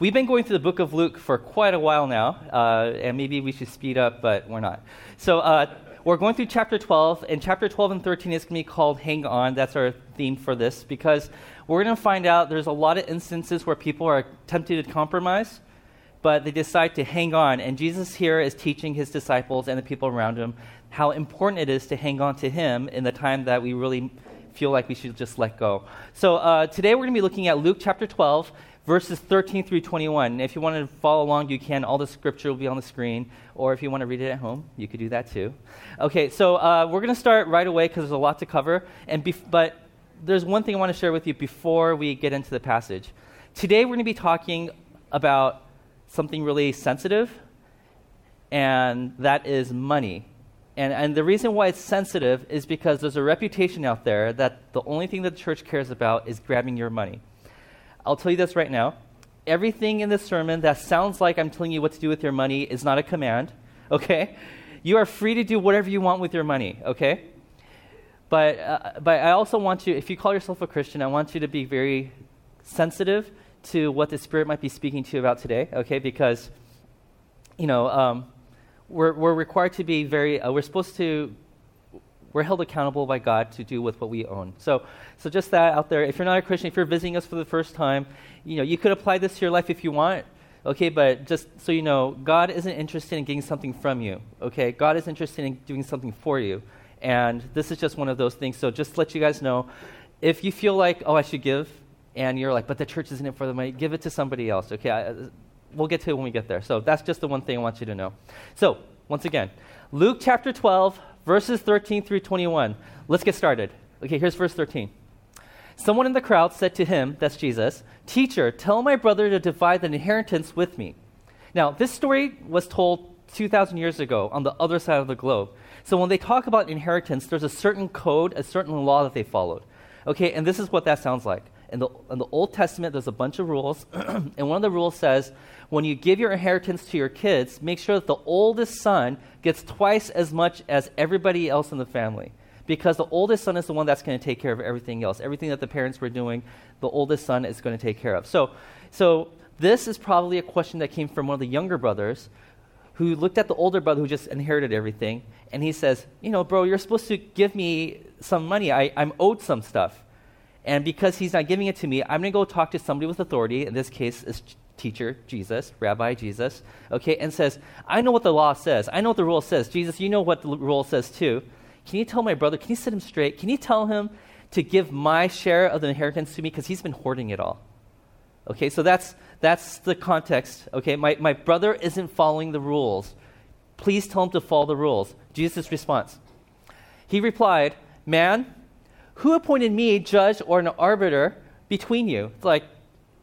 We've been going through the book of Luke for quite a while now, uh, and maybe we should speed up, but we're not. So uh, we're going through chapter 12, and chapter 12 and 13 is going to be called Hang On. That's our theme for this, because we're going to find out there's a lot of instances where people are tempted to compromise, but they decide to hang on. And Jesus here is teaching his disciples and the people around him how important it is to hang on to him in the time that we really feel like we should just let go. So uh, today we're going to be looking at Luke chapter 12 verses 13 through 21. If you want to follow along, you can. All the scripture will be on the screen. Or if you want to read it at home, you could do that too. Okay, so uh, we're going to start right away because there's a lot to cover. And bef- but there's one thing I want to share with you before we get into the passage. Today we're going to be talking about something really sensitive, and that is money. And, and the reason why it's sensitive is because there's a reputation out there that the only thing that the church cares about is grabbing your money. I'll tell you this right now. Everything in this sermon that sounds like I'm telling you what to do with your money is not a command, okay? You are free to do whatever you want with your money, okay? But, uh, but I also want you, if you call yourself a Christian, I want you to be very sensitive to what the Spirit might be speaking to you about today, okay? Because, you know, um, we're, we're required to be very, uh, we're supposed to we're held accountable by God to do with what we own. So, so just that out there. If you're not a Christian, if you're visiting us for the first time, you know, you could apply this to your life if you want. Okay, but just so you know, God isn't interested in getting something from you. Okay, God is interested in doing something for you, and this is just one of those things. So just let you guys know, if you feel like, oh, I should give, and you're like, but the church isn't it for the money, give it to somebody else. Okay, I, we'll get to it when we get there. So that's just the one thing I want you to know. So once again, Luke chapter 12, verses 13 through 21. Let's get started. Okay, here's verse 13. Someone in the crowd said to him, that's Jesus, Teacher, tell my brother to divide the inheritance with me. Now, this story was told 2,000 years ago on the other side of the globe. So when they talk about inheritance, there's a certain code, a certain law that they followed. Okay, and this is what that sounds like. In the, in the Old Testament, there's a bunch of rules, and one of the rules says when you give your inheritance to your kids, make sure that the oldest son gets twice as much as everybody else in the family. Because the oldest son is the one that's going to take care of everything else. Everything that the parents were doing, the oldest son is going to take care of. So, so this is probably a question that came from one of the younger brothers who looked at the older brother who just inherited everything, and he says, You know, bro, you're supposed to give me some money. I, I'm owed some stuff. And because he's not giving it to me, I'm going to go talk to somebody with authority. In this case, is teacher, Jesus, Rabbi Jesus, okay, and says, I know what the law says. I know what the rule says. Jesus, you know what the rule says too. Can you tell my brother, can you set him straight? Can you tell him to give my share of the inheritance to me? Because he's been hoarding it all. Okay, so that's, that's the context. Okay, my, my brother isn't following the rules. Please tell him to follow the rules. Jesus' response. He replied, Man, who appointed me judge or an arbiter between you? It's like,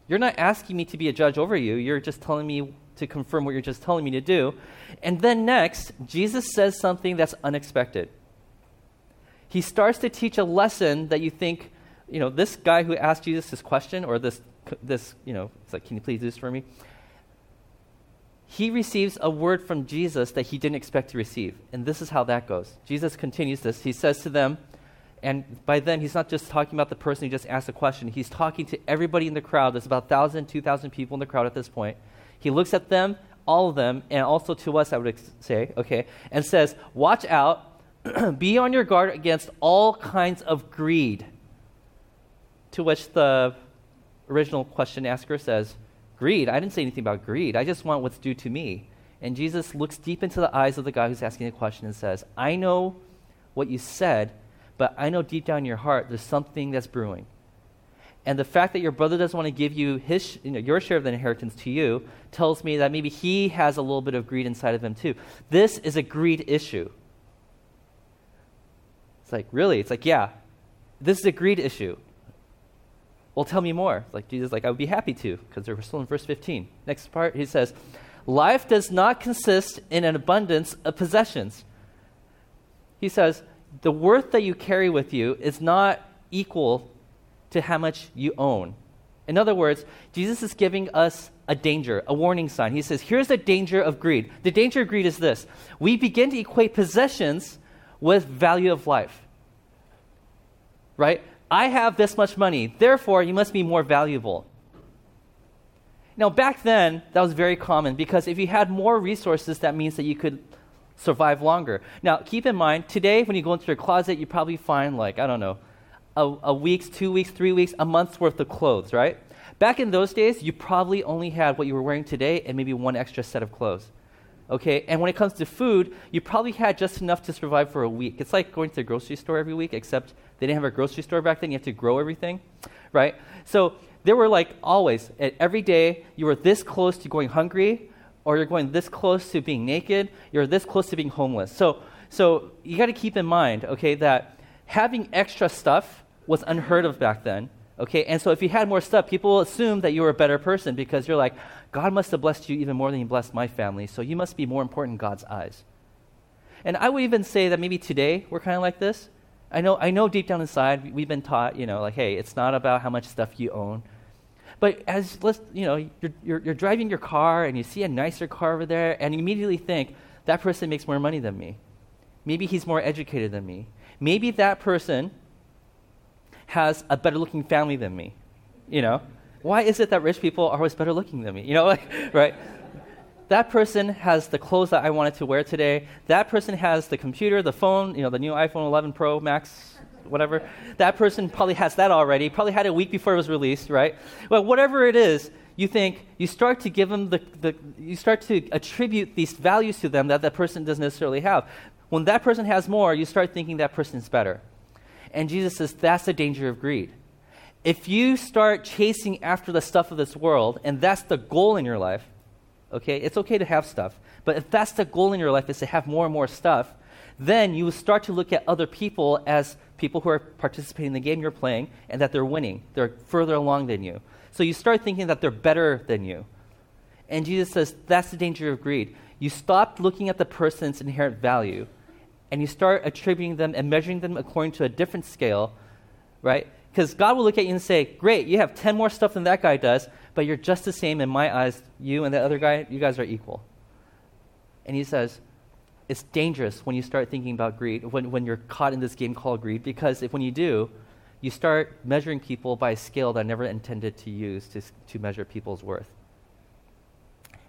you're not asking me to be a judge over you. You're just telling me to confirm what you're just telling me to do. And then next, Jesus says something that's unexpected. He starts to teach a lesson that you think, you know, this guy who asked Jesus this question, or this, this you know, it's like, can you please do this for me? He receives a word from Jesus that he didn't expect to receive. And this is how that goes. Jesus continues this. He says to them, and by then, he's not just talking about the person who just asked a question. He's talking to everybody in the crowd. There's about 1,000, 2,000 people in the crowd at this point. He looks at them, all of them, and also to us, I would say, okay, and says, Watch out, be on your guard against all kinds of greed. To which the original question asker says, Greed? I didn't say anything about greed. I just want what's due to me. And Jesus looks deep into the eyes of the guy who's asking the question and says, I know what you said but I know deep down in your heart there's something that's brewing. And the fact that your brother doesn't want to give you his, you know, your share of the inheritance to you tells me that maybe he has a little bit of greed inside of him too. This is a greed issue. It's like, really? It's like, yeah, this is a greed issue. Well, tell me more. Like Jesus, like I would be happy to, because we're still in verse 15. Next part, he says, "Life does not consist in an abundance of possessions." He says, the worth that you carry with you is not equal to how much you own. In other words, Jesus is giving us a danger, a warning sign. He says, Here's the danger of greed. The danger of greed is this we begin to equate possessions with value of life. Right? I have this much money, therefore, you must be more valuable. Now, back then, that was very common because if you had more resources, that means that you could survive longer. Now, keep in mind, today, when you go into your closet, you probably find, like, I don't know, a, a week's, two weeks, three weeks, a month's worth of clothes, right? Back in those days, you probably only had what you were wearing today and maybe one extra set of clothes. Okay, and when it comes to food, you probably had just enough to survive for a week. It's like going to the grocery store every week, except they didn't have a grocery store back then. You have to grow everything, right? So there were like always, every day, you were this close to going hungry, or you're going this close to being naked, you're this close to being homeless. So, so you got to keep in mind, okay, that having extra stuff was unheard of back then. Okay, and so if you had more stuff, people will assume that you were a better person because you're like, God must have blessed you even more than He blessed my family, so you must be more important in God's eyes. And I would even say that maybe today we're kind of like this. I know, I know deep down inside we've been taught, you know, like, hey, it's not about how much stuff you own. But as, let's, you know, you're, you're, you're driving your car and you see a nicer car over there and you immediately think, that person makes more money than me. Maybe he's more educated than me. Maybe that person has a better looking family than me. You know? Why is it that rich people are always better looking than me? You know, like, right? That person has the clothes that I wanted to wear today. That person has the computer, the phone, you know, the new iPhone 11 Pro Max, whatever. That person probably has that already, probably had it a week before it was released, right? Well, whatever it is, you think you start to give them the, the you start to attribute these values to them that that person doesn't necessarily have. When that person has more, you start thinking that person is better. And Jesus says that's the danger of greed. If you start chasing after the stuff of this world, and that's the goal in your life, okay, it's okay to have stuff, but if that's the goal in your life is to have more and more stuff, then you will start to look at other people as people who are participating in the game you're playing and that they're winning. They're further along than you. So you start thinking that they're better than you. And Jesus says that's the danger of greed. You stop looking at the person's inherent value and you start attributing them and measuring them according to a different scale, right? Because God will look at you and say, Great, you have 10 more stuff than that guy does, but you're just the same in my eyes. You and that other guy, you guys are equal. And He says, It's dangerous when you start thinking about greed, when, when you're caught in this game called greed, because if when you do, you start measuring people by a scale that I never intended to use to, to measure people's worth.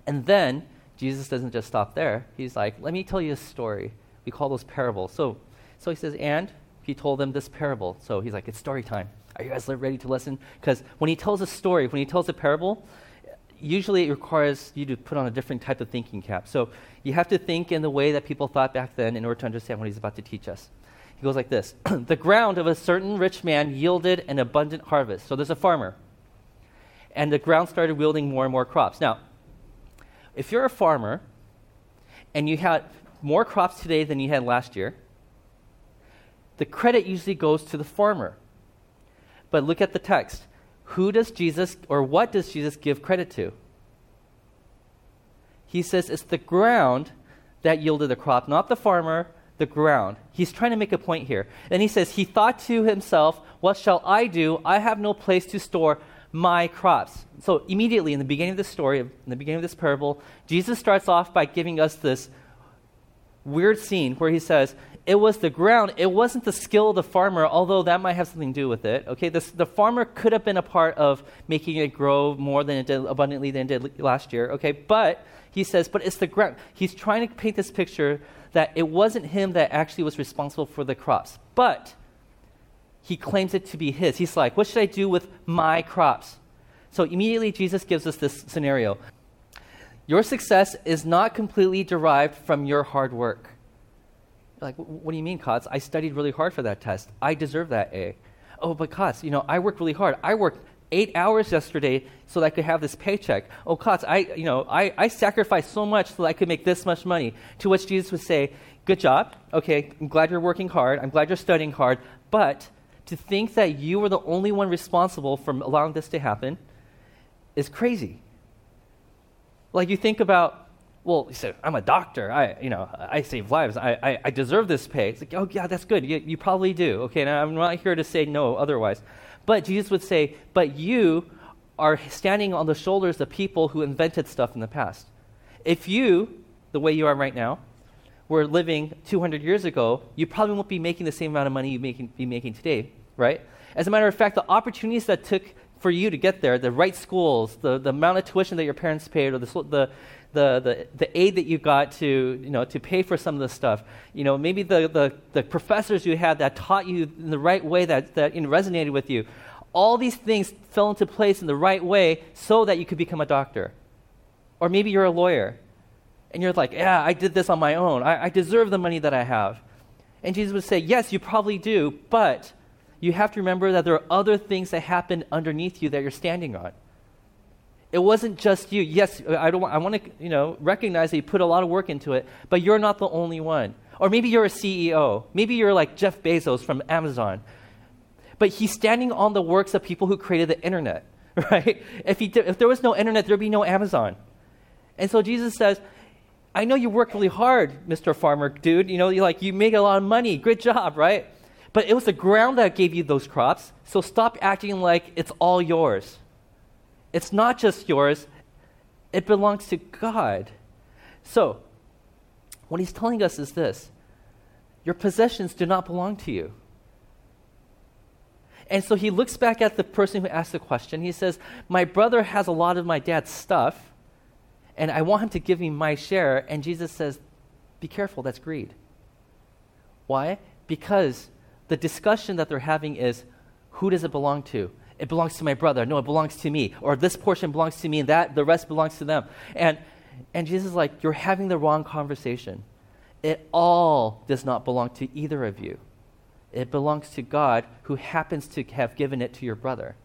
And then, Jesus doesn't just stop there. He's like, Let me tell you a story we call those parables. So, so he says, and he told them this parable. So he's like, it's story time. Are you guys ready to listen? Because when he tells a story, when he tells a parable, usually it requires you to put on a different type of thinking cap. So you have to think in the way that people thought back then in order to understand what he's about to teach us. He goes like this The ground of a certain rich man yielded an abundant harvest. So there's a farmer. And the ground started yielding more and more crops. Now, if you're a farmer and you had more crops today than you had last year, the credit usually goes to the farmer. But look at the text. Who does Jesus, or what does Jesus give credit to? He says it's the ground that yielded the crop, not the farmer, the ground. He's trying to make a point here. And he says, He thought to himself, What shall I do? I have no place to store my crops. So, immediately in the beginning of this story, in the beginning of this parable, Jesus starts off by giving us this weird scene where he says, it was the ground, it wasn't the skill of the farmer, although that might have something to do with it. Okay, this, the farmer could have been a part of making it grow more than it did abundantly than it did last year. Okay, but he says, but it's the ground. He's trying to paint this picture that it wasn't him that actually was responsible for the crops, but he claims it to be his. He's like, what should I do with my crops? So immediately Jesus gives us this scenario. Your success is not completely derived from your hard work. Like, what do you mean, Kotz? I studied really hard for that test. I deserve that A. Oh, but Kotz, you know, I worked really hard. I worked eight hours yesterday so that I could have this paycheck. Oh, Kotz, I, you know, I, I sacrificed so much so that I could make this much money. To which Jesus would say, good job. Okay, I'm glad you're working hard. I'm glad you're studying hard. But to think that you were the only one responsible for allowing this to happen is crazy. Like you think about, well, you said, I'm a doctor. I, you know, I save lives. I, I, I deserve this pay. It's like, oh, yeah, that's good. You, you probably do. Okay, now I'm not here to say no otherwise. But Jesus would say, but you are standing on the shoulders of people who invented stuff in the past. If you, the way you are right now, were living 200 years ago, you probably won't be making the same amount of money you making, be making today, right? As a matter of fact, the opportunities that took for you to get there, the right schools, the, the amount of tuition that your parents paid, or the, the, the, the, the aid that you got to, you know, to pay for some of the stuff. You know, maybe the, the, the professors you had that taught you in the right way that, that you know, resonated with you. All these things fell into place in the right way so that you could become a doctor. Or maybe you're a lawyer and you're like, yeah, I did this on my own. I, I deserve the money that I have. And Jesus would say, yes, you probably do, but you have to remember that there are other things that happened underneath you that you're standing on. It wasn't just you. Yes, I, don't, I want to you know, recognize that you put a lot of work into it, but you're not the only one. Or maybe you're a CEO. Maybe you're like Jeff Bezos from Amazon. But he's standing on the works of people who created the internet, right? If, he, if there was no internet, there'd be no Amazon. And so Jesus says, I know you work really hard, Mr. Farmer dude. You know, you like you make a lot of money. Good job, right? But it was the ground that gave you those crops. So stop acting like it's all yours. It's not just yours. It belongs to God. So, what he's telling us is this. Your possessions do not belong to you. And so he looks back at the person who asked the question. He says, My brother has a lot of my dad's stuff and I want him to give me my share. And Jesus says, Be careful, that's greed. Why? Because the discussion that they're having is who does it belong to? It belongs to my brother. No, it belongs to me. Or this portion belongs to me and that the rest belongs to them. And and Jesus is like, You're having the wrong conversation. It all does not belong to either of you. It belongs to God who happens to have given it to your brother.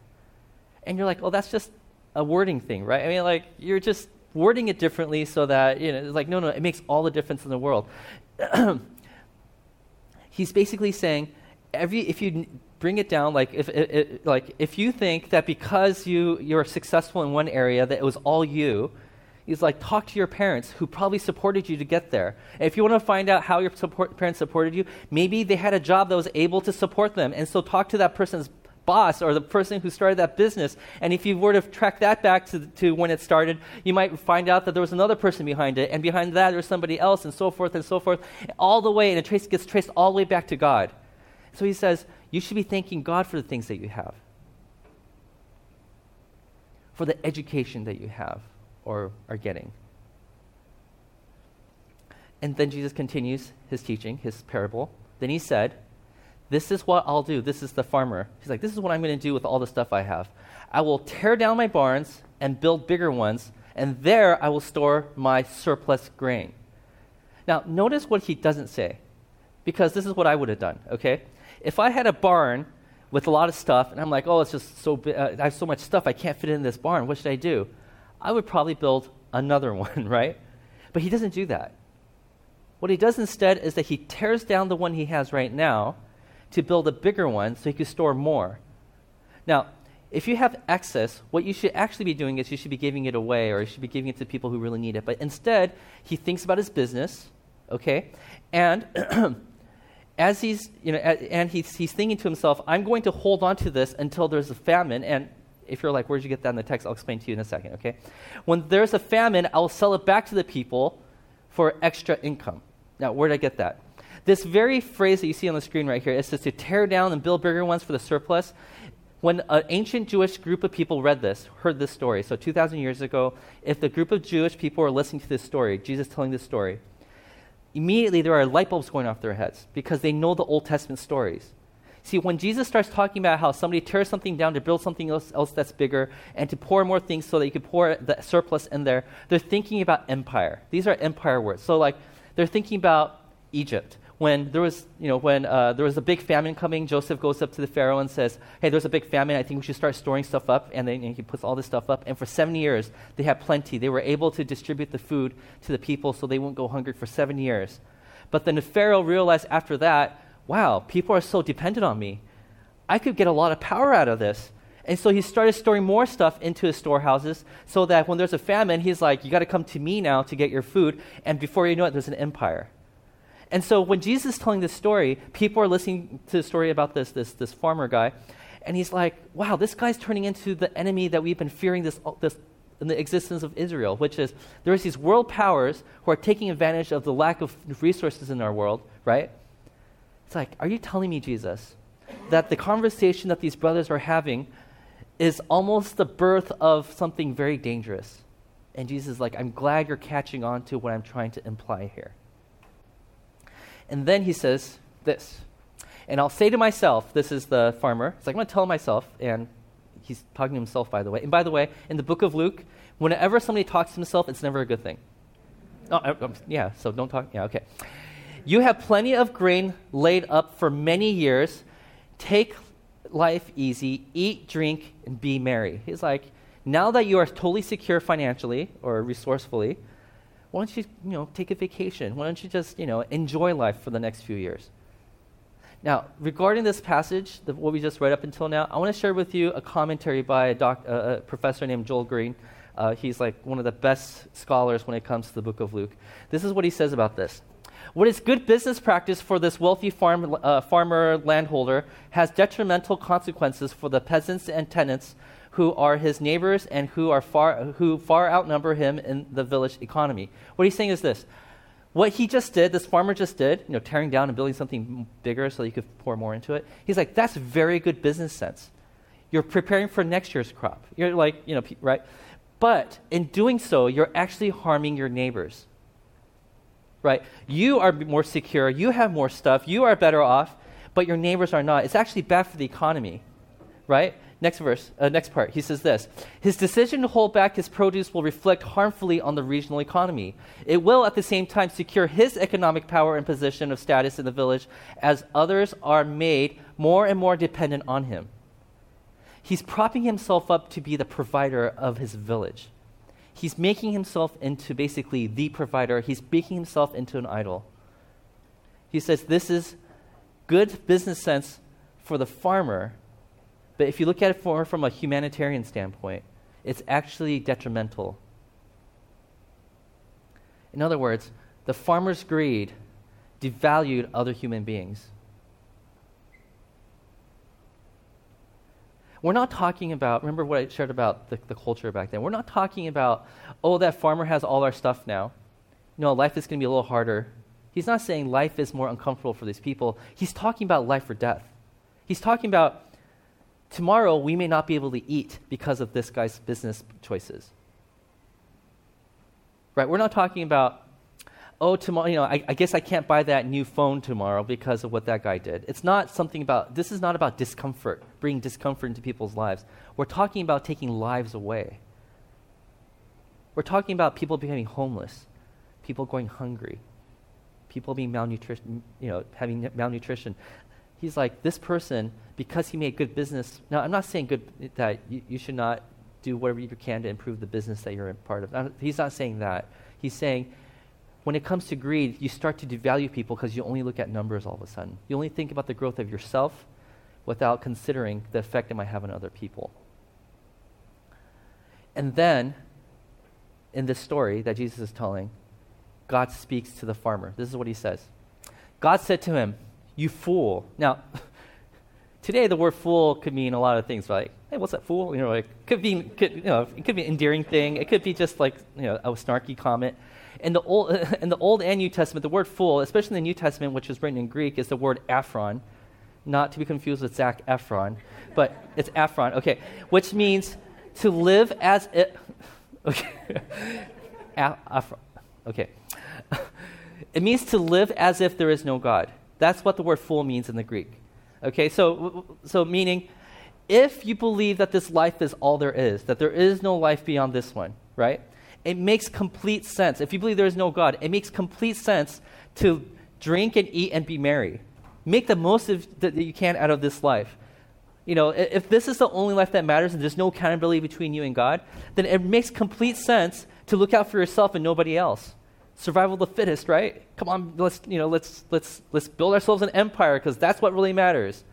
And you're like, oh, that's just a wording thing, right? I mean, like, you're just wording it differently so that, you know, it's like, no, no, it makes all the difference in the world. He's basically saying, every, if you bring it down, like if, it, it, like if you think that because you, you're successful in one area, that it was all you, he's like, talk to your parents who probably supported you to get there. And if you want to find out how your support, parents supported you, maybe they had a job that was able to support them. And so talk to that person's boss or the person who started that business. And if you were to track that back to, to when it started, you might find out that there was another person behind it, and behind that there's somebody else, and so forth and so forth, all the way, and it trace, gets traced all the way back to God. So he says, you should be thanking God for the things that you have, for the education that you have or are getting. And then Jesus continues his teaching, his parable. Then he said, this is what I'll do. This is the farmer. He's like, This is what I'm going to do with all the stuff I have. I will tear down my barns and build bigger ones, and there I will store my surplus grain. Now, notice what he doesn't say, because this is what I would have done, okay? If I had a barn with a lot of stuff, and I'm like, oh, it's just so uh, I have so much stuff, I can't fit in this barn, what should I do? I would probably build another one, right? But he doesn't do that. What he does instead is that he tears down the one he has right now to build a bigger one so he could store more. Now, if you have excess, what you should actually be doing is you should be giving it away or you should be giving it to people who really need it. But instead, he thinks about his business, okay? And as he's, you know, and he's, he's thinking to himself, I'm going to hold on to this until there's a famine. And if you're like, where'd you get that in the text? I'll explain to you in a second, okay? When there's a famine, I'll sell it back to the people for extra income. Now, where did I get that? This very phrase that you see on the screen right here, it says to tear down and build bigger ones for the surplus. When an ancient Jewish group of people read this, heard this story, so 2,000 years ago, if the group of Jewish people were listening to this story, Jesus telling this story, immediately there are light bulbs going off their heads because they know the Old Testament stories. See, when Jesus starts talking about how somebody tears something down to build something else, else, that's bigger and to pour more things so that you could pour the surplus in there, they're thinking about empire. These are empire words. So, like, they're thinking about Egypt when there was, you know, when uh, there was a big famine coming, Joseph goes up to the Pharaoh and says, "Hey, there's a big famine. I think we should start storing stuff up." And then he puts all this stuff up. And for seven years, they had plenty. They were able to distribute the food to the people so they won't go hungry for seven years. But then the Pharaoh realized after that, wow, people are so dependent on me. I could get a lot of power out of this. And so he started storing more stuff into his storehouses so that when there's a famine, he's like, You got to come to me now to get your food. And before you know it, there's an empire. And so when Jesus is telling this story, people are listening to the story about this, this, this farmer guy, and he's like, wow, this guy's turning into the enemy that we've been fearing this, this in the existence of Israel, which is there's these world powers who are taking advantage of the lack of resources in our world, right? It's like, are you telling me, Jesus, that the conversation that these brothers are having is almost the birth of something very dangerous. And Jesus is like, I'm glad you're catching on to what I'm trying to imply here. And then he says this. And I'll say to myself, this is the farmer. It's like, I'm going to tell myself, and he's talking to himself, by the way. And by the way, in the book of Luke, whenever somebody talks to himself, it's never a good thing. Oh, uh, um, yeah, so don't talk. Yeah, okay. You have plenty of grain laid up for many years. Take life easy, eat, drink, and be merry. He's like, now that you are totally secure financially or resourcefully, why don't you, you know, take a vacation? Why don't you just, you know, enjoy life for the next few years? Now, regarding this passage, the, what we just read up until now, I want to share with you a commentary by a, doc, uh, a professor named Joel Green. Uh, he's like one of the best scholars when it comes to the book of Luke. This is what he says about this. What is good business practice for this wealthy farm, uh, farmer landholder has detrimental consequences for the peasants and tenants who are his neighbors and who, are far, who far outnumber him in the village economy. What he's saying is this what he just did, this farmer just did, you know, tearing down and building something bigger so he could pour more into it. He's like, that's very good business sense. You're preparing for next year's crop. You're like, you know, right? But in doing so, you're actually harming your neighbors. Right? You are more secure, you have more stuff, you are better off, but your neighbors are not. It's actually bad for the economy. Right? Next verse, uh, next part. He says this His decision to hold back his produce will reflect harmfully on the regional economy. It will, at the same time, secure his economic power and position of status in the village as others are made more and more dependent on him. He's propping himself up to be the provider of his village. He's making himself into basically the provider, he's making himself into an idol. He says this is good business sense for the farmer but if you look at it more from a humanitarian standpoint, it's actually detrimental. In other words, the farmer's greed devalued other human beings. We're not talking about, remember what I shared about the, the culture back then. We're not talking about, oh, that farmer has all our stuff now. No, life is going to be a little harder. He's not saying life is more uncomfortable for these people. He's talking about life or death. He's talking about tomorrow we may not be able to eat because of this guy's business choices. Right? We're not talking about, oh, tomorrow, you know, I, I, guess I can't buy that new phone tomorrow because of what that guy did. It's not something about, this is not about discomfort, bringing discomfort into people's lives. We're talking about taking lives away. We're talking about people becoming homeless, people going hungry, people being malnutrition, you know, having malnutrition he's like, this person, because he made good business. Now, I'm not saying good that you, you should not do whatever you can to improve the business that you're a part of. He's not saying that. He's saying when it comes to greed, you start to devalue people because you only look at numbers all of a sudden. You only think about the growth of yourself without considering the effect it might have on other people. And then, in this story that Jesus is telling, God speaks to the farmer. This is what he says God said to him, you fool. Now, today the word fool could mean a lot of things, like, hey, what's that fool? You know, like, could be, could, you know, it could be an endearing thing. It could be just like, you know, a snarky comment. In the, old, in the Old and New Testament, the word fool, especially in the New Testament, which was written in Greek, is the word aphron, not to be confused with Zac Efron, but it's aphron, okay, which means to live as it, okay, aphron, okay. it means to live as if there is no God. That's what the word fool means in the Greek. Okay, so, so meaning if you believe that this life is all there is, that there is no life beyond this one, right? It makes complete sense. If you believe there is no God, it makes complete sense to drink and eat and be merry. Make the most of that you can out of this life. You know, if this is the only life that matters and there's no accountability between you and God, then it makes complete sense to look out for yourself and nobody else survival of the fittest, right? Come on, let's, you know, let's, let's, let's build ourselves an empire because that's what really matters.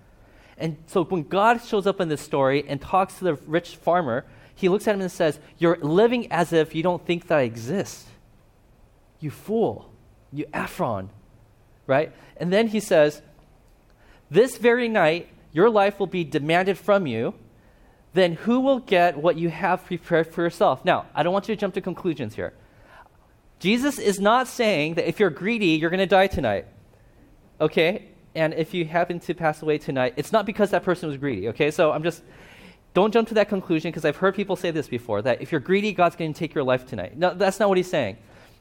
And so when God shows up in this story and talks to the rich farmer, he looks at him and says, You're living as if you don't think that I exist. You fool. You aphron. Right? And then he says, This very night, your life will be demanded from you. Then who will get what you have prepared for yourself? Now, I don't want you to jump to conclusions here. Jesus is not saying that if you're greedy, you're going to die tonight. Okay? And if you happen to pass away tonight, it's not because that person was greedy. Okay? So I'm just, don't jump to that conclusion because I've heard people say this before that if you're greedy, God's going to take your life tonight. No, that's not what he's saying.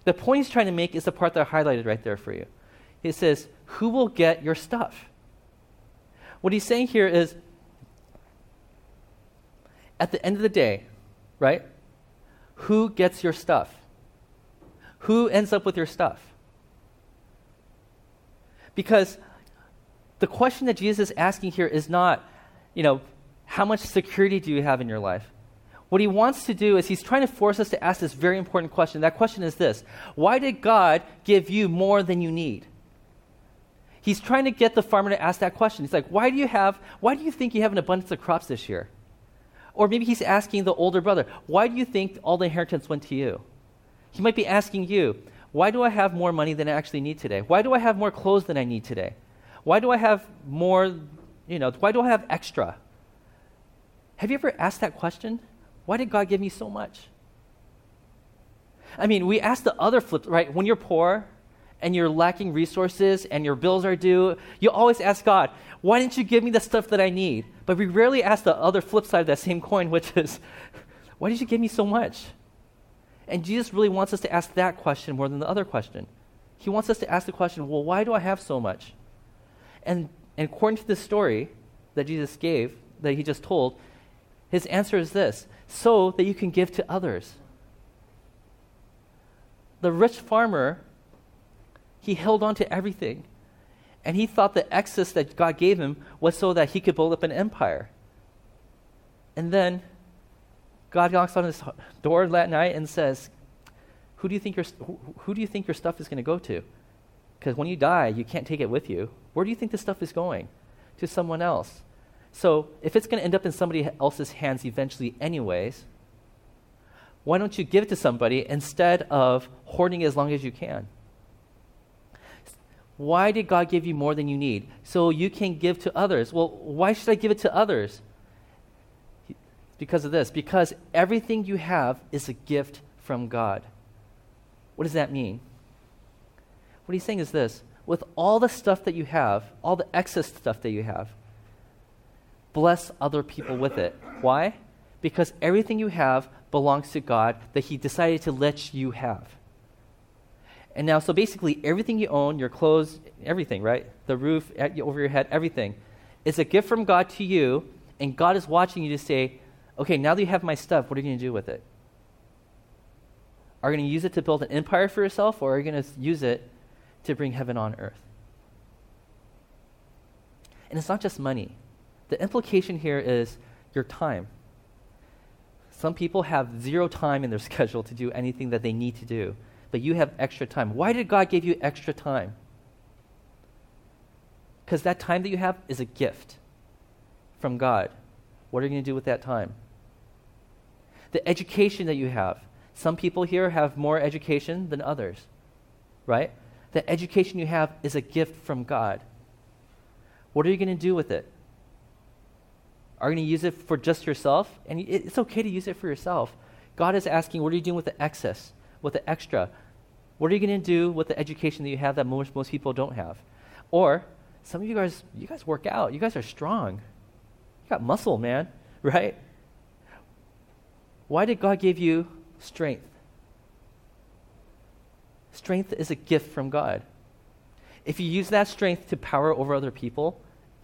The point he's trying to make is the part that I highlighted right there for you. He says, Who will get your stuff? What he's saying here is at the end of the day, right? Who gets your stuff? Who ends up with your stuff? Because the question that Jesus is asking here is not, you know, how much security do you have in your life? What he wants to do is he's trying to force us to ask this very important question. That question is this Why did God give you more than you need? He's trying to get the farmer to ask that question. He's like, Why do you have, why do you think you have an abundance of crops this year? Or maybe he's asking the older brother, Why do you think all the inheritance went to you? He might be asking you, Why do I have more money than I actually need today? Why do I have more clothes than I need today? Why do I have more, you know, why do I have extra? Have you ever asked that question? Why did God give me so much? I mean, we ask the other flip, right? When you're poor and you're lacking resources and your bills are due, you always ask God, why didn't you give me the stuff that I need? But we rarely ask the other flip side of that same coin, which is, why did you give me so much? And Jesus really wants us to ask that question more than the other question. He wants us to ask the question, well, why do I have so much? And, and according to the story that Jesus gave, that he just told, his answer is this so that you can give to others. The rich farmer, he held on to everything. And he thought the excess that God gave him was so that he could build up an empire. And then God knocks on his door that night and says, Who do you think your, who, who do you think your stuff is going to go to? Because when you die, you can't take it with you. Where do you think this stuff is going? To someone else. So if it's going to end up in somebody else's hands eventually, anyways, why don't you give it to somebody instead of hoarding it as long as you can? Why did God give you more than you need? So you can give to others. Well, why should I give it to others? Because of this. Because everything you have is a gift from God. What does that mean? What he's saying is this with all the stuff that you have, all the excess stuff that you have, bless other people with it. Why? Because everything you have belongs to God that He decided to let you have. And now, so basically, everything you own, your clothes, everything, right? The roof over your head, everything, is a gift from God to you, and God is watching you to say, okay, now that you have my stuff, what are you going to do with it? Are you going to use it to build an empire for yourself, or are you going to use it to bring heaven on earth? And it's not just money. The implication here is your time. Some people have zero time in their schedule to do anything that they need to do but you have extra time. Why did God give you extra time? Because that time that you have is a gift from God. What are you going to do with that time? The education that you have. Some people here have more education than others, right? The education you have is a gift from God. What are you going to do with it? Are you going to use it for just yourself? And it's okay to use it for yourself. God is asking, what are you doing with the excess? with the extra? What are you going to do with the education that you have that most, most people don't have? Or some of you guys, you guys work out. You guys are strong. You got muscle, man, right? Why did God give you strength? Strength is a gift from God. If you use that strength to power over other people,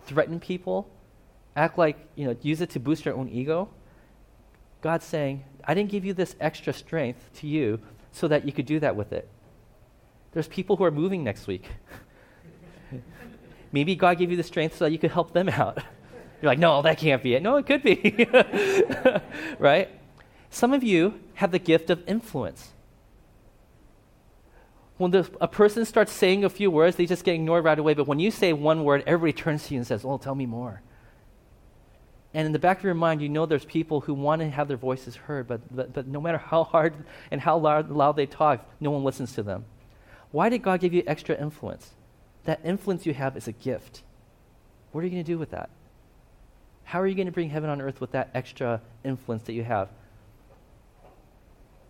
threaten people, act like, you know, use it to boost your own ego, God's saying, I didn't give you this extra strength to you so that you could do that with it. There's people who are moving next week. Maybe God gave you the strength so that you could help them out. You're like, no, that can't be it. No, it could be. right? Some of you have the gift of influence. When the, a person starts saying a few words, they just get ignored right away. But when you say one word, everybody turns to you and says, Oh, tell me more. And in the back of your mind, you know there's people who want to have their voices heard, but, but, but no matter how hard and how loud, loud they talk, no one listens to them. Why did God give you extra influence? That influence you have is a gift. What are you going to do with that? How are you going to bring heaven on earth with that extra influence that you have?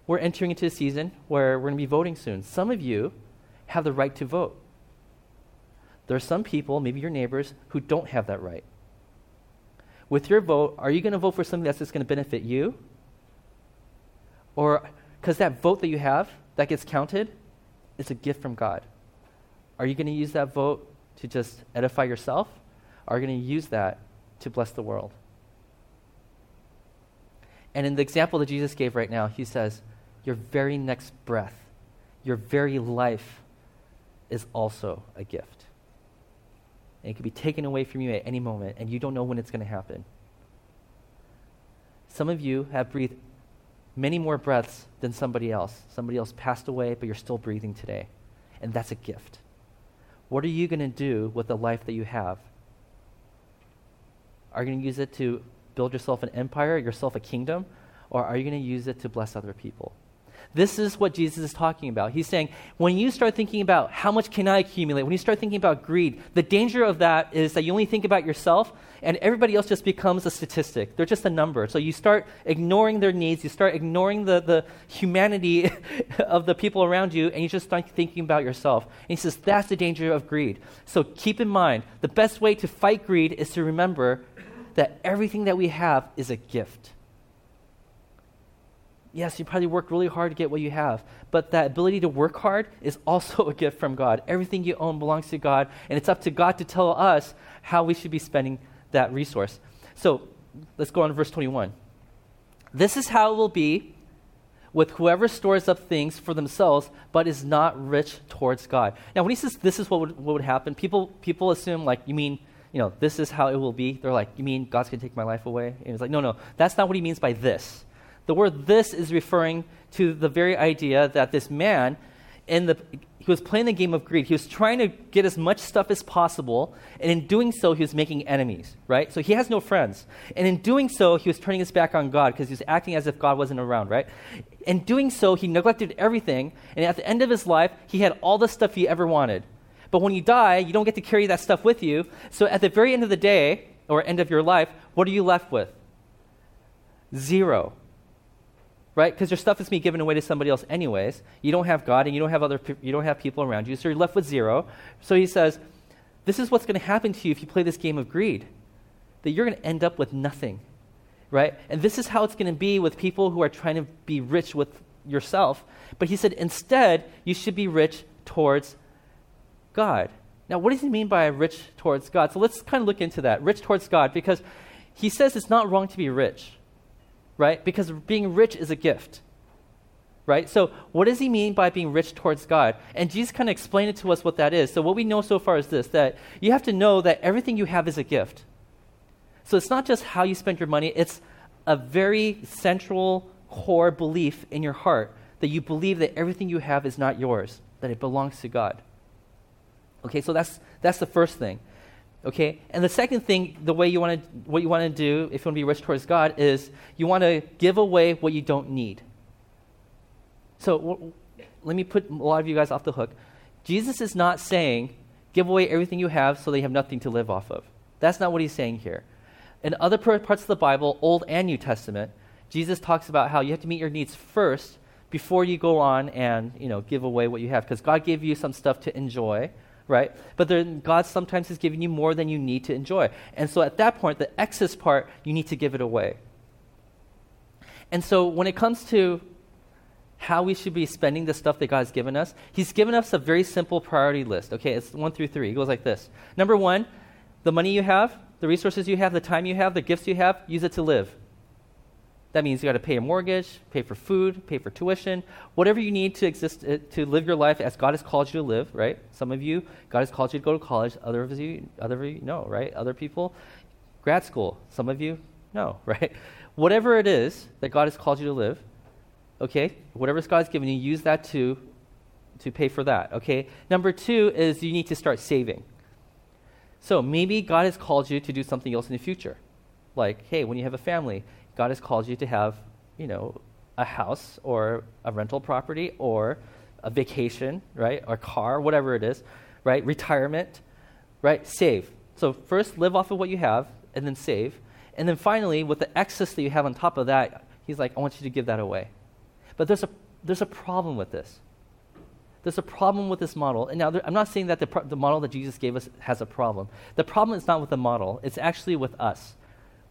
We're entering into a season where we're going to be voting soon. Some of you have the right to vote. There are some people, maybe your neighbors, who don't have that right with your vote, are you going to vote for something that's just going to benefit you? Or, because that vote that you have that gets counted is a gift from God. Are you going to use that vote to just edify yourself? Or are you going to use that to bless the world? And in the example that Jesus gave right now, he says, Your very next breath, your very life is also a gift. And it can be taken away from you at any moment, and you don't know when it's going to happen. Some of you have breathed many more breaths than somebody else. Somebody else passed away, but you're still breathing today. And that's a gift. What are you going to do with the life that you have? Are you going to use it to build yourself an empire, yourself a kingdom, or are you going to use it to bless other people? This is what Jesus is talking about. He's saying, when you start thinking about how much can I accumulate, when you start thinking about greed, the danger of that is that you only think about yourself and everybody else just becomes a statistic. They're just a number. So you start ignoring their needs, you start ignoring the, the humanity of the people around you, and you just start thinking about yourself. And he says, that's the danger of greed. So keep in mind, the best way to fight greed is to remember that everything that we have is a gift yes, you probably worked really hard to get what you have, but that ability to work hard is also a gift from God. Everything you own belongs to God, and it's up to God to tell us how we should be spending that resource. So let's go on to verse 21. This is how it will be with whoever stores up things for themselves but is not rich towards God. Now, when he says this is what would, what would happen, people, people assume, like, you mean, you know, this is how it will be. They're like, you mean God's going to take my life away? And he's like, no, no, that's not what he means by this. The word this is referring to the very idea that this man in the he was playing the game of greed. He was trying to get as much stuff as possible, and in doing so, he was making enemies, right? So he has no friends. And in doing so, he was turning his back on God because he was acting as if God wasn't around, right? In doing so, he neglected everything, and at the end of his life, he had all the stuff he ever wanted. But when you die, you don't get to carry that stuff with you. So at the very end of the day, or end of your life, what are you left with? Zero right? Because your stuff is being given away to somebody else anyways. You don't have God and you don't have other you don't have people around you, so you're left with zero. So he says, this is what's going to happen to you if you play this game of greed. That you're going to end up with nothing. Right? And this is how it's going to be with people who are trying to be rich with yourself. But he said instead, you should be rich towards God. Now, what does he mean by rich towards God? So let's kind of look into that. Rich towards God, because he says it's not wrong to be rich right? Because being rich is a gift, right? So, what does he mean by being rich towards God? And Jesus kind of explained it to us what that is. So, what we know so far is this that you have to know that everything you have is a gift. So, it's not just how you spend your money, it's a very central core belief in your heart that you believe that everything you have is not yours, that it belongs to God. Okay, so that's, that's the first thing. Okay? And the second thing, the way you want to what you want to do if you want to be rich towards God is you want to give away what you don't need. So w- let me put a lot of you guys off the hook. Jesus is not saying give away everything you have so they have nothing to live off of. That's not what he's saying here. In other parts of the Bible, Old and New Testament, Jesus talks about how you have to meet your needs first before you go on and you know give away what you have because God gave you some stuff to enjoy right? But then God sometimes is giving you more than you need to enjoy. And so at that point, the excess part, you need to give it away. And so when it comes to how we should be spending the stuff that God has given us, He's given us a very simple priority list. Okay, it's one through three. It goes like this Number one, the money you have, the resources you have, the time you have, the gifts you have, use it to live. That means you got to pay a mortgage, pay for food, pay for tuition, whatever you need to exist uh, to live your life as God has called you to live. Right? Some of you, God has called you to go to college. Other of you, other of you, no. Right? Other people, grad school. Some of you, no. Right? Whatever it is that God has called you to live, okay. Whatever God has given you, use that to to pay for that. Okay. Number two is you need to start saving. So maybe God has called you to do something else in the future, like hey, when you have a family God has called you to have, you know, a house or a rental property or a vacation, right? Or car, whatever it is, right? Retirement, right? Save. So first live off of what you have and then save. And then finally, with the excess that you have on top of that, he's like, I want you to give that away. But there's a, there's a problem with this. There's a problem with this model. And now, there, I'm not saying that the, pro- the model that Jesus gave us has a problem. The problem is not with the model, it's actually with us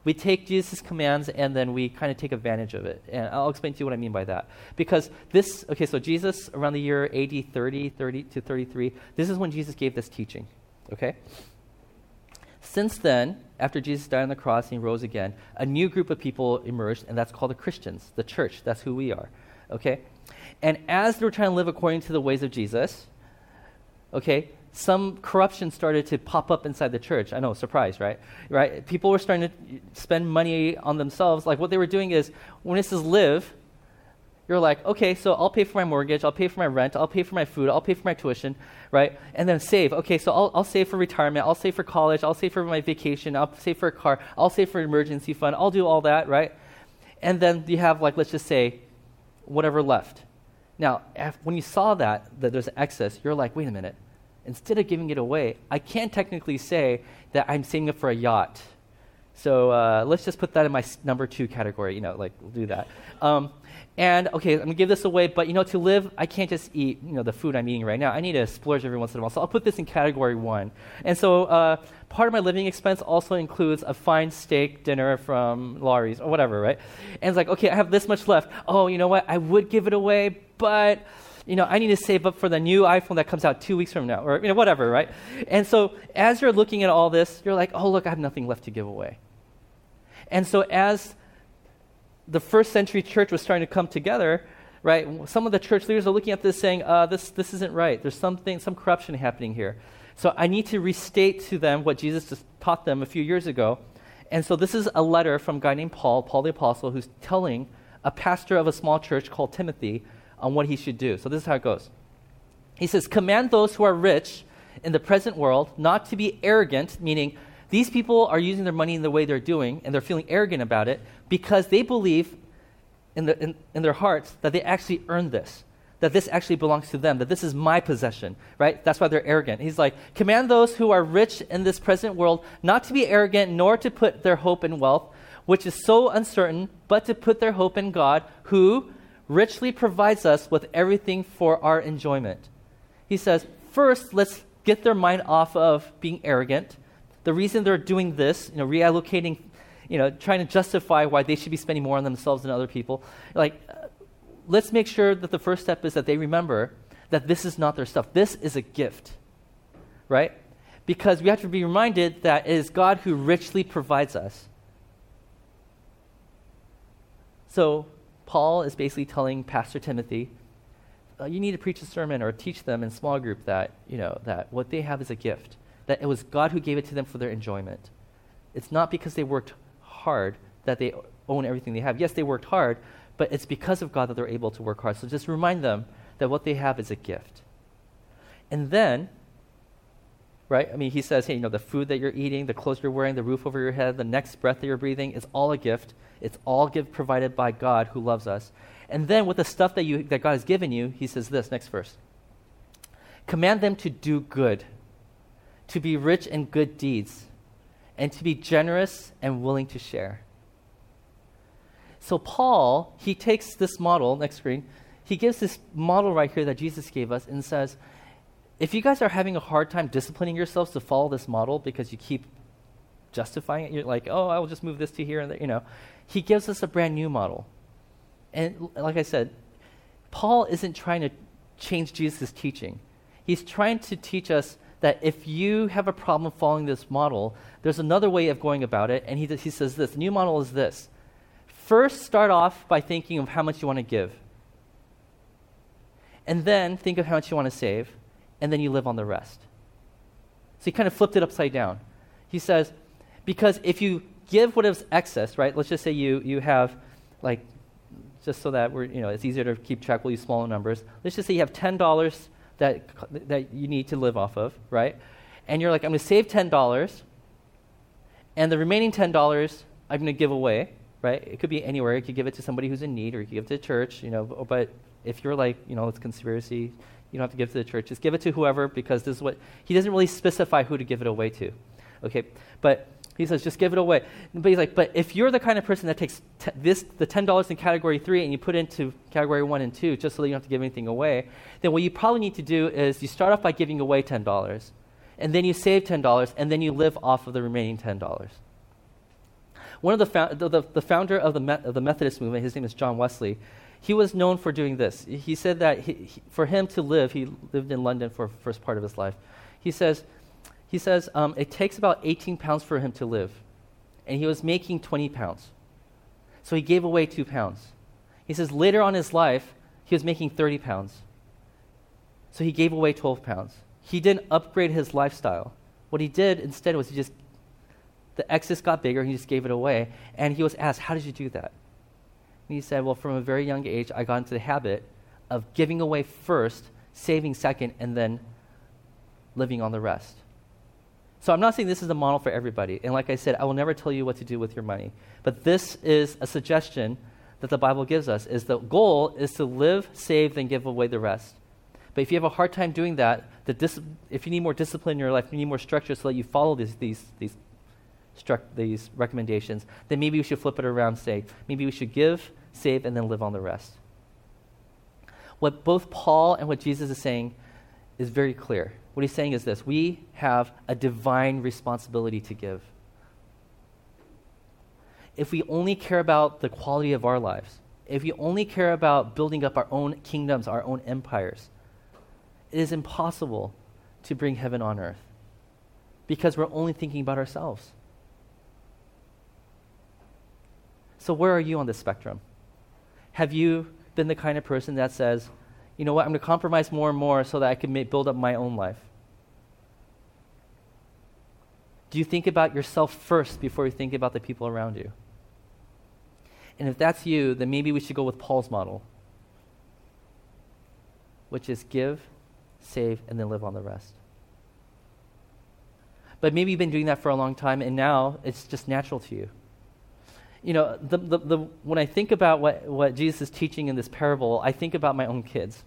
We take Jesus' commands and then we kind of take advantage of it. And I'll explain to you what I mean by that. Because this, okay, so Jesus, around the year AD 30, 30 to 33, this is when Jesus gave this teaching, okay? Since then, after Jesus died on the cross and he rose again, a new group of people emerged, and that's called the Christians, the church. That's who we are, okay? And as they were trying to live according to the ways of Jesus, okay, some corruption started to pop up inside the church. I know, surprise, right? Right? People were starting to spend money on themselves. Like what they were doing is, when it says live, you're like, okay, so I'll pay for my mortgage, I'll pay for my rent, I'll pay for my food, I'll pay for my tuition, right? And then save. Okay, so I'll, I'll save for retirement, I'll save for college, I'll save for my vacation, I'll save for a car, I'll save for an emergency fund, I'll do all that, right? And then you have, like, let's just say, whatever left. Now, when you saw that, that there's excess, you're like, wait a minute instead of giving it away, I can't technically say that I'm saving it for a yacht. So uh, let's just put that in my number two category. You know, like we'll do that. Um, and okay, I'm gonna give this away, but you know, to live, I can't just eat you know the food I'm eating right now. I need to splurge every once in a while. So I'll put this in category one. And so uh, part of my living expense also includes a fine steak dinner from Lawry's or whatever, right? And it's like, okay, I have this much left. Oh, you know what? I would give it away, but you know, I need to save up for the new iPhone that comes out two weeks from now, or you know, whatever, right? And so as you're looking at all this, you're like, oh, look, I have nothing left to give away. And so as the first century church was starting to come together, right, some of the church leaders are looking at this saying, uh, this, this isn't right. There's something, some corruption happening here. So I need to restate to them what Jesus just taught them a few years ago. And so this is a letter from a guy named Paul, Paul the Apostle, who's telling a pastor of a small church called Timothy on what he should do. So this is how it goes. He says, Command those who are rich in the present world not to be arrogant, meaning these people are using their money in the way they're doing and they're feeling arrogant about it because they believe in, the, in, in their hearts that they actually earned this, that this actually belongs to them, that this is my possession, right? That's why they're arrogant. He's like, Command those who are rich in this present world not to be arrogant nor to put their hope in wealth, which is so uncertain, but to put their hope in God, who richly provides us with everything for our enjoyment. He says, first, let's get their mind off of being arrogant. The reason they're doing this, you know, reallocating, you know, trying to justify why they should be spending more on themselves than other people. Like, let's make sure that the first step is that they remember that this is not their stuff. This is a gift, right? Because we have to be reminded that it is God who richly provides us. So Paul is basically telling Pastor Timothy, uh, you need to preach a sermon or teach them in small group that, you know, that what they have is a gift, that it was God who gave it to them for their enjoyment. It's not because they worked hard that they own everything they have. Yes, they worked hard, but it's because of God that they're able to work hard. So just remind them that what they have is a gift. And then, right? I mean, he says, hey, you know, the food that you're eating, the clothes you're wearing, the roof over your head, the next breath that you're breathing is all a gift. It's all give, provided by God who loves us. And then with the stuff that, you, that God has given you, he says this, next verse. Command them to do good, to be rich in good deeds, and to be generous and willing to share. So Paul, he takes this model, next screen, he gives this model right here that Jesus gave us and says, if you guys are having a hard time disciplining yourselves to follow this model because you keep justifying it, you're like, oh, I will just move this to here and there, you know. He gives us a brand new model. And like I said, Paul isn't trying to change Jesus' teaching. He's trying to teach us that if you have a problem following this model, there's another way of going about it. And he, he says this new model is this. First, start off by thinking of how much you want to give. And then think of how much you want to save. And then you live on the rest. So he kind of flipped it upside down. He says, because if you give what is excess, right? Let's just say you, you have, like, just so that we're, you know, it's easier to keep track, we'll use smaller numbers. Let's just say you have $10 that, that you need to live off of, right? And you're like, I'm going to save $10, and the remaining $10 I'm going to give away, right? It could be anywhere. You could give it to somebody who's in need, or you could give it to church, you know. But if you're like, you know, it's conspiracy, you don't have to give to the church. Just give it to whoever because this is what he doesn't really specify who to give it away to. Okay, but he says, just give it away. But he's like, but if you're the kind of person that takes t- this, the $10 in category three and you put it into category one and two just so that you don't have to give anything away, then what you probably need to do is you start off by giving away $10, and then you save $10, and then you live off of the remaining $10. One of the, the, the, founder of the, of the Methodist movement, his name is John Wesley, he was known for doing this. He said that he, he, for him to live, he lived in London for the first part of his life. He says, he says um, it takes about 18 pounds for him to live. And he was making 20 pounds. So he gave away two pounds. He says later on his life, he was making 30 pounds. So he gave away 12 pounds. He didn't upgrade his lifestyle. What he did instead was he just, the excess got bigger, he just gave it away. And he was asked, How did you do that? And he said, Well, from a very young age, I got into the habit of giving away first, saving second, and then living on the rest. So I'm not saying this is a model for everybody. And like I said, I will never tell you what to do with your money. But this is a suggestion that the Bible gives us is the goal is to live, save, then give away the rest. But if you have a hard time doing that, the dis- if you need more discipline in your life, you need more structure so that you follow these, these, these, stru- these recommendations, then maybe we should flip it around say, maybe we should give, save, and then live on the rest. What both Paul and what Jesus is saying is very clear. What he's saying is this we have a divine responsibility to give. If we only care about the quality of our lives, if we only care about building up our own kingdoms, our own empires, it is impossible to bring heaven on earth because we're only thinking about ourselves. So, where are you on the spectrum? Have you been the kind of person that says, you know what, I'm going to compromise more and more so that I can make, build up my own life? Do you think about yourself first before you think about the people around you? And if that's you, then maybe we should go with Paul's model, which is give save, and then live on the rest. But maybe you've been doing that for a long time, and now it's just natural to you. You know, the, the, the, when I think about what, what Jesus is teaching in this parable, I think about my own kids.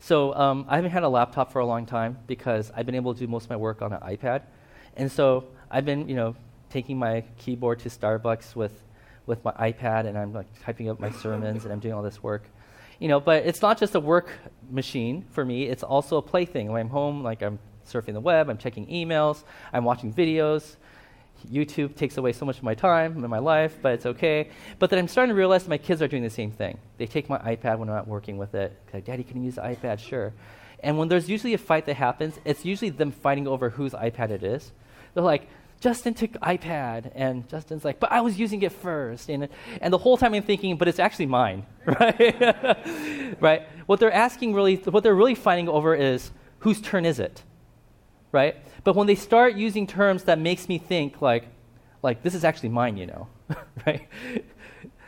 So um, I haven't had a laptop for a long time because I've been able to do most of my work on an iPad. And so I've been, you know, taking my keyboard to Starbucks with, with my iPad, and I'm like typing up my sermons, and I'm doing all this work you know, but it's not just a work machine for me, it's also a plaything. When I'm home, like I'm surfing the web, I'm checking emails, I'm watching videos. YouTube takes away so much of my time in my life, but it's okay. But then I'm starting to realize my kids are doing the same thing. They take my iPad when I'm not working with it. Like, Daddy, can you use the iPad? Sure. And when there's usually a fight that happens, it's usually them fighting over whose iPad it is. They're like, Justin took iPad, and Justin's like, but I was using it first. And, and the whole time I'm thinking, but it's actually mine, right? right? What they're asking really, what they're really fighting over is, whose turn is it? Right? But when they start using terms that makes me think like, like this is actually mine, you know, right?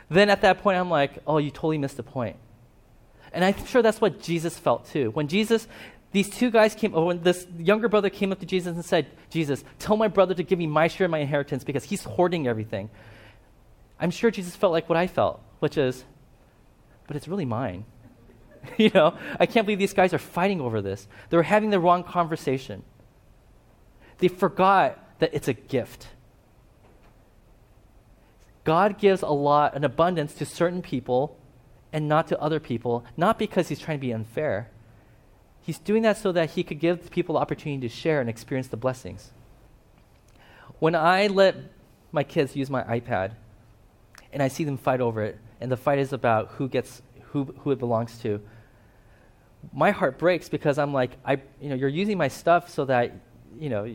Then at that point, I'm like, oh, you totally missed the point. And I'm sure that's what Jesus felt too. When Jesus these two guys came, when this younger brother came up to Jesus and said, Jesus, tell my brother to give me my share of my inheritance because he's hoarding everything. I'm sure Jesus felt like what I felt, which is, but it's really mine. you know, I can't believe these guys are fighting over this. They were having the wrong conversation. They forgot that it's a gift. God gives a lot, an abundance to certain people and not to other people, not because he's trying to be unfair, He's doing that so that he could give people the opportunity to share and experience the blessings. When I let my kids use my iPad and I see them fight over it, and the fight is about who gets who, who it belongs to, my heart breaks because I'm like, I, you know, you're using my stuff so that, you know,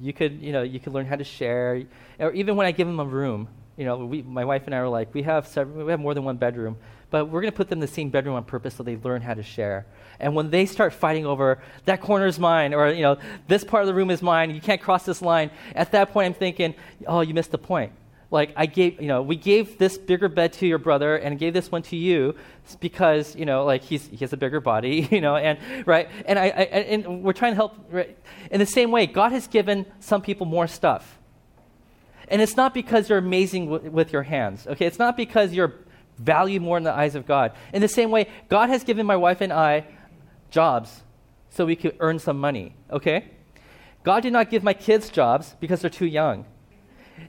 you could, you know, you could learn how to share. Or even when I give them a room, you know, we, my wife and I were like, we have several, we have more than one bedroom, but we're going to put them in the same bedroom on purpose so they learn how to share. And when they start fighting over that corner is mine, or you know, this part of the room is mine, you can't cross this line, at that point I'm thinking, oh, you missed the point. Like I gave, you know, we gave this bigger bed to your brother and gave this one to you because, you know, like he's, he has a bigger body, you know, and right, and I, I and we're trying to help. Right? In the same way, God has given some people more stuff. And it's not because you're amazing w- with your hands, okay? It's not because you're valued more in the eyes of God. In the same way, God has given my wife and I jobs so we could earn some money, okay? God did not give my kids jobs because they're too young.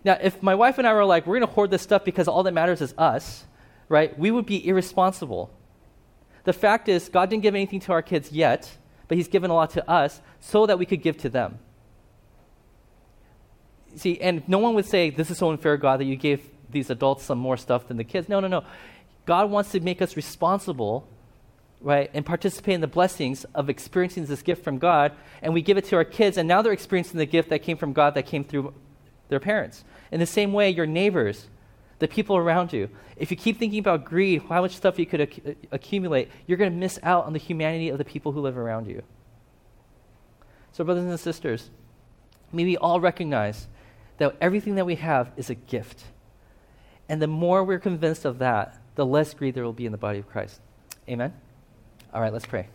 Now, if my wife and I were like, we're going to hoard this stuff because all that matters is us, right? We would be irresponsible. The fact is, God didn't give anything to our kids yet, but He's given a lot to us so that we could give to them. see, and no one would say, This is so unfair, God, that you gave these adults some more stuff than the kids. No, no, no. God wants to make us responsible, right, and participate in the blessings of experiencing this gift from God, and we give it to our kids, and now they're experiencing the gift that came from God that came through their parents. In the same way, your neighbors, the people around you, if you keep thinking about greed, how much stuff you could ac- accumulate, you're going to miss out on the humanity of the people who live around you. So, brothers and sisters, may we all recognize that everything that we have is a gift. And the more we're convinced of that, the less greed there will be in the body of Christ. Amen? All right, let's pray.